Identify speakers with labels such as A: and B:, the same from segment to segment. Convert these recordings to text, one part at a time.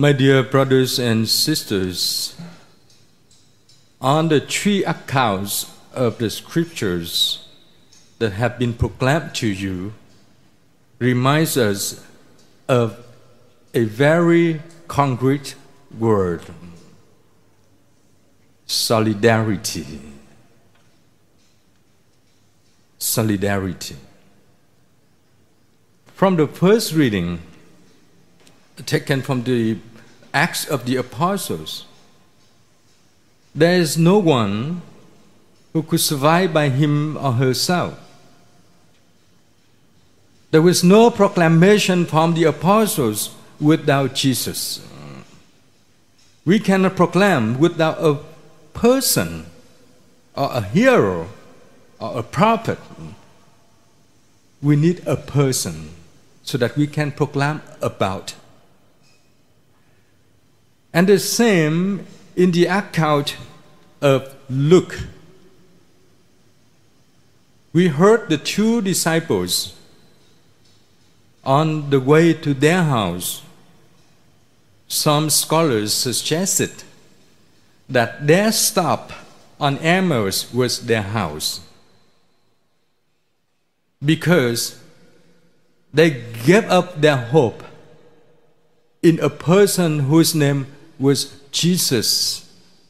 A: My dear brothers and sisters, on the three accounts of the scriptures that have been proclaimed to you reminds us of a very concrete word solidarity. Solidarity. From the first reading, taken from the Acts of the Apostles, there is no one who could survive by him or herself. There was no proclamation from the apostles without Jesus. We cannot proclaim without a person or a hero or a prophet. We need a person so that we can proclaim about. And the same in the account of Luke. We heard the two disciples on the way to their house. Some scholars suggested that their stop on Emmaus was their house because they gave up their hope in a person whose name was Jesus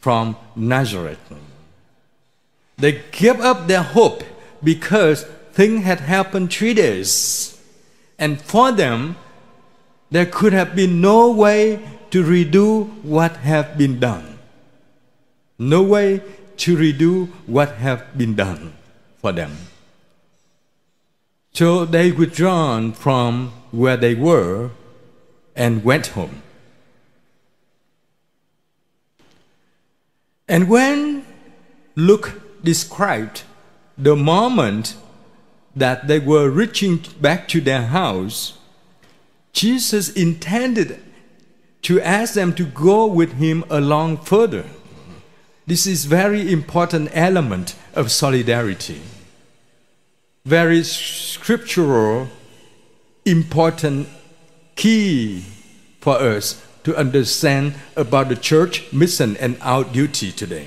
A: from Nazareth. They gave up their hope because things had happened three days. And for them, there could have been no way to redo what had been done. No way to redo what had been done for them. So they withdrawn from where they were and went home. And when Luke described the moment that they were reaching back to their house, Jesus intended to ask them to go with him along further. This is very important element of solidarity. Very scriptural, important key for us to understand about the church mission and our duty today.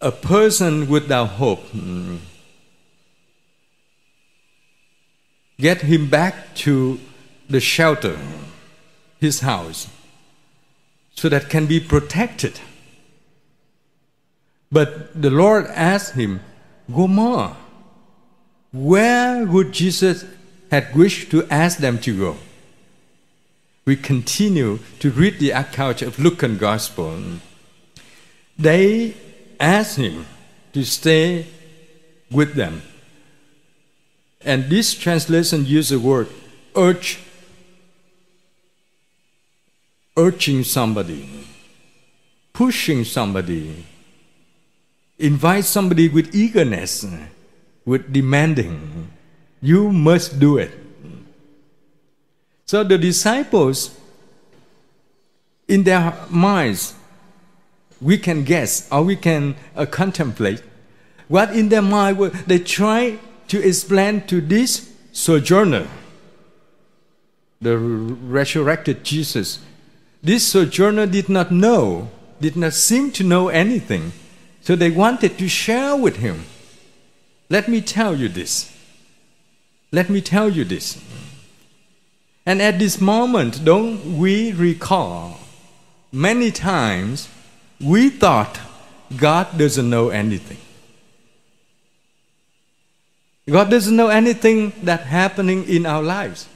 A: A person without hope, get him back to the shelter, his house, so that can be protected. But the Lord asked him, Go more. Where would Jesus have wished to ask them to go? We continue to read the account of Luke's Gospel. They asked him to stay with them. And this translation uses the word urge, urging somebody, pushing somebody, invite somebody with eagerness, with demanding. You must do it. So the disciples, in their minds, we can guess or we can uh, contemplate what in their mind they try to explain to this sojourner, the resurrected Jesus. This sojourner did not know, did not seem to know anything, so they wanted to share with him. Let me tell you this. Let me tell you this. And at this moment, don't we recall many times we thought God doesn't know anything. God doesn't know anything that's happening in our lives.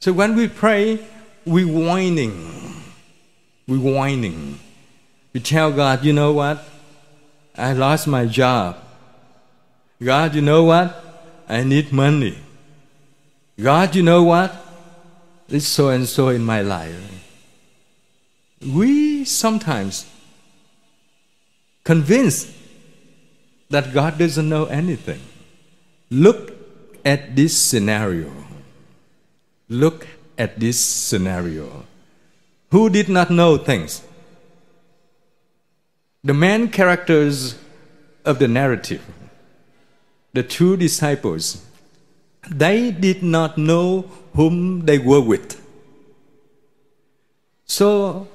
A: So when we pray, we're whining. We're whining. We tell God, you know what? I lost my job. God, you know what? I need money. God, you know what? It's so and so in my life. We sometimes convince that God doesn't know anything. Look at this scenario. Look at this scenario. Who did not know things? The main characters of the narrative, the two disciples, they did not know whom they were with. So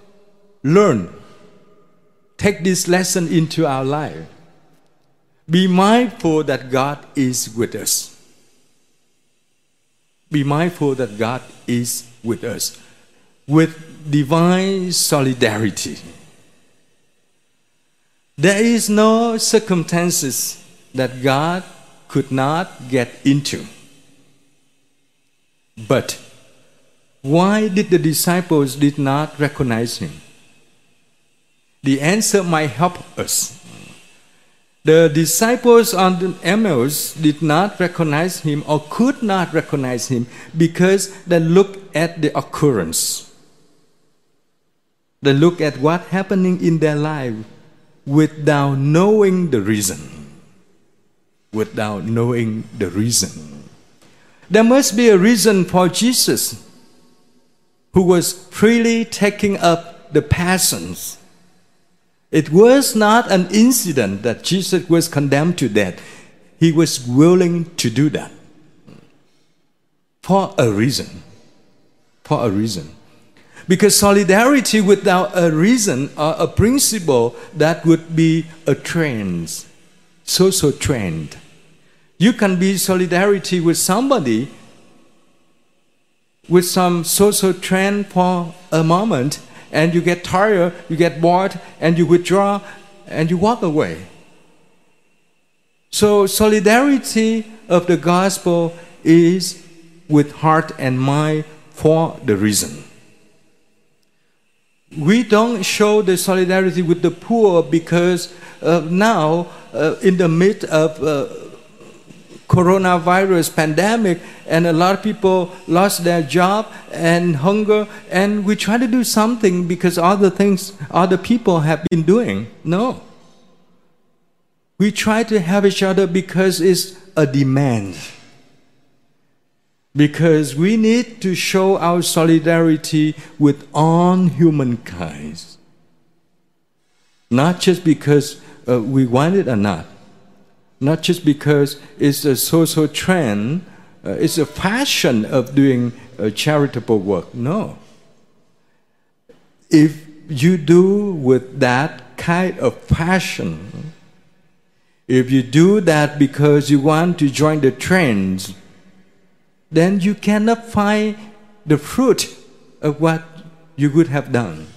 A: learn, take this lesson into our life. Be mindful that God is with us. Be mindful that God is with us with divine solidarity. There is no circumstances that God could not get into. But why did the disciples did not recognize him? The answer might help us. The disciples on the Emmaus did not recognize him or could not recognize him because they looked at the occurrence. They look at what happening in their life without knowing the reason. Without knowing the reason. There must be a reason for Jesus, who was freely taking up the passions. It was not an incident that Jesus was condemned to death. He was willing to do that for a reason. For a reason. Because solidarity without a reason or a principle that would be a trend, social trend. You can be solidarity with somebody with some social trend for a moment and you get tired, you get bored, and you withdraw and you walk away. So, solidarity of the gospel is with heart and mind for the reason we don't show the solidarity with the poor because uh, now, uh, in the midst of uh, coronavirus pandemic, and a lot of people lost their job and hunger, and we try to do something because other things other people have been doing. No. We try to help each other because it's a demand because we need to show our solidarity with all humankind. Not just because uh, we want it or not, not just because it's a social trend, uh, it's a fashion of doing uh, charitable work. No. If you do with that kind of passion, if you do that because you want to join the trends, then you cannot find the fruit of what you would have done.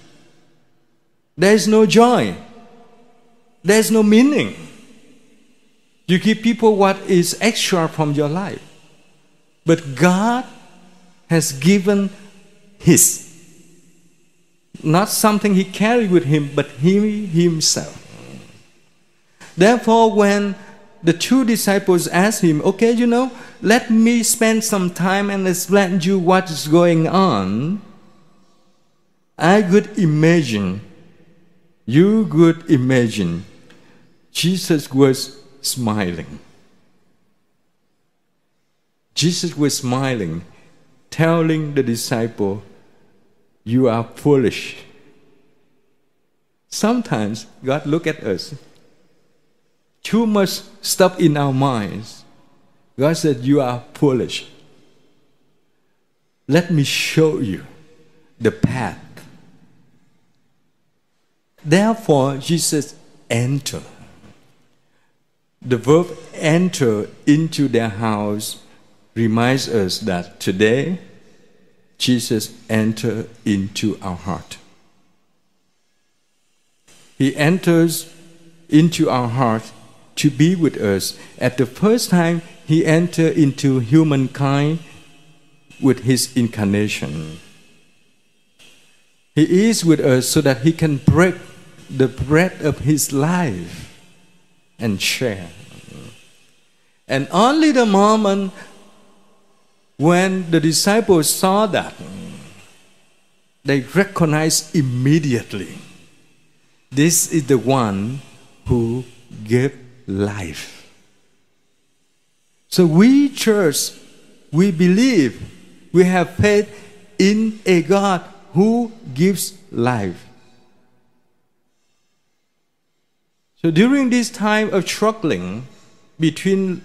A: There is no joy. There is no meaning. You give people what is extra from your life. But God has given His. Not something He carried with Him, but He Himself. Therefore, when the two disciples asked Him, Okay, you know, let me spend some time and explain to you what is going on, I could imagine, you could imagine, Jesus was smiling. Jesus was smiling, telling the disciple, You are foolish. Sometimes God look at us. Too much stuff in our minds God said, You are foolish. Let me show you the path. Therefore, Jesus entered. The verb enter into their house reminds us that today Jesus entered into our heart. He enters into our heart to be with us. At the first time, he entered into humankind with his incarnation. He is with us so that he can break the bread of his life and share. And only the moment when the disciples saw that, they recognized immediately this is the one who gave life. So we, church, we believe, we have faith in a God who gives life. So during this time of struggling between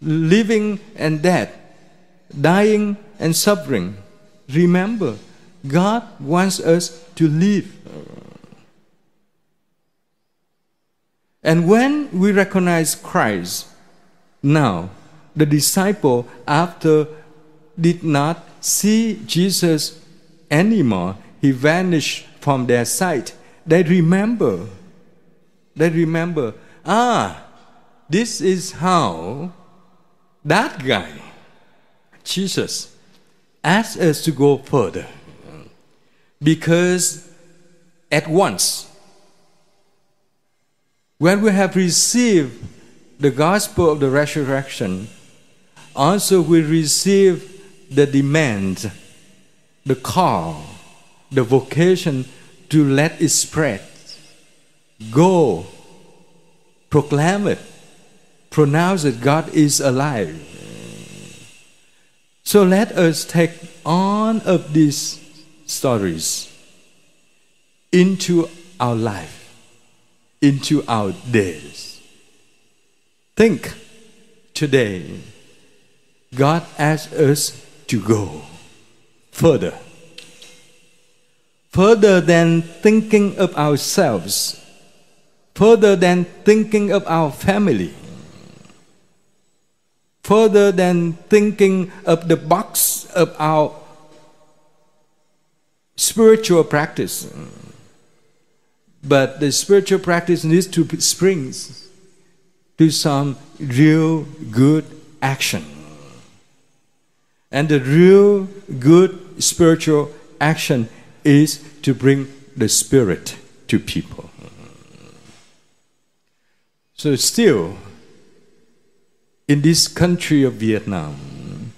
A: living and death, dying and suffering, remember God wants us to live. And when we recognize Christ, now the disciple after did not see Jesus anymore, he vanished from their sight. They remember. They remember, ah, this is how that guy, Jesus, asked us to go further. Because at once, when we have received the gospel of the resurrection, also we receive the demand, the call, the vocation to let it spread. Go, proclaim it, pronounce that God is alive. So let us take on of these stories into our life, into our days. Think today, God asks us to go further. Further than thinking of ourselves, further than thinking of our family further than thinking of the box of our spiritual practice. But the spiritual practice needs to spring to some real good action. And the real good spiritual action is to bring the Spirit to people. So, still, in this country of Vietnam,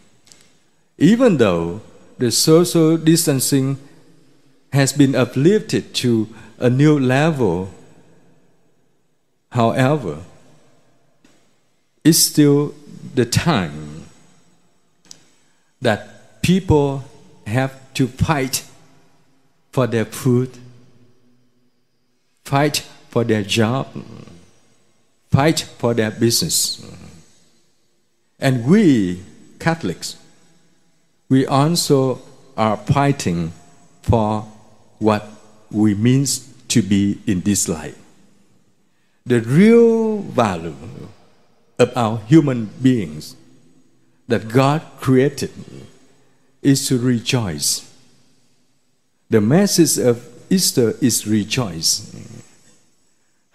A: even though the social distancing has been uplifted to a new level, however, it's still the time that people have to fight for their food, fight for their job, fight for their business. And we, Catholics, we also are fighting for what we mean to be in this life. The real value of our human beings that God created is to rejoice. The message of Easter is rejoice.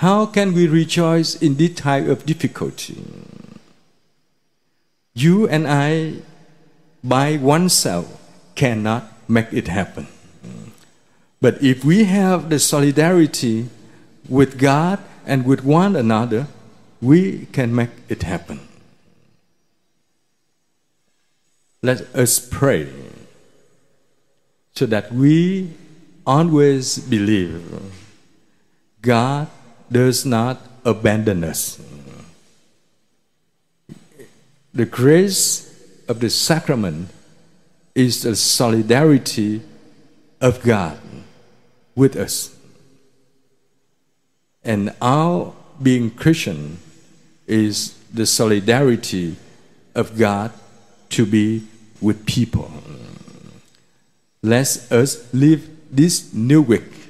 A: How can we rejoice in this time of difficulty? You and I, by oneself, cannot make it happen. But if we have the solidarity with God and with one another, we can make it happen. Let us pray so that we always believe God does not abandon us the grace of the sacrament is the solidarity of God with us. And our being Christian is the solidarity of God to be with people. Let us live this new week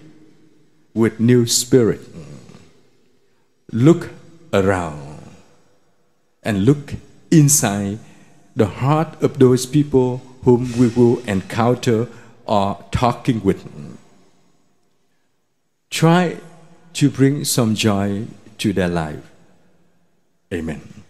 A: with new spirit. Look around and look inside the heart of those people whom we will encounter or talking with. Try to bring some joy to their life. Amen.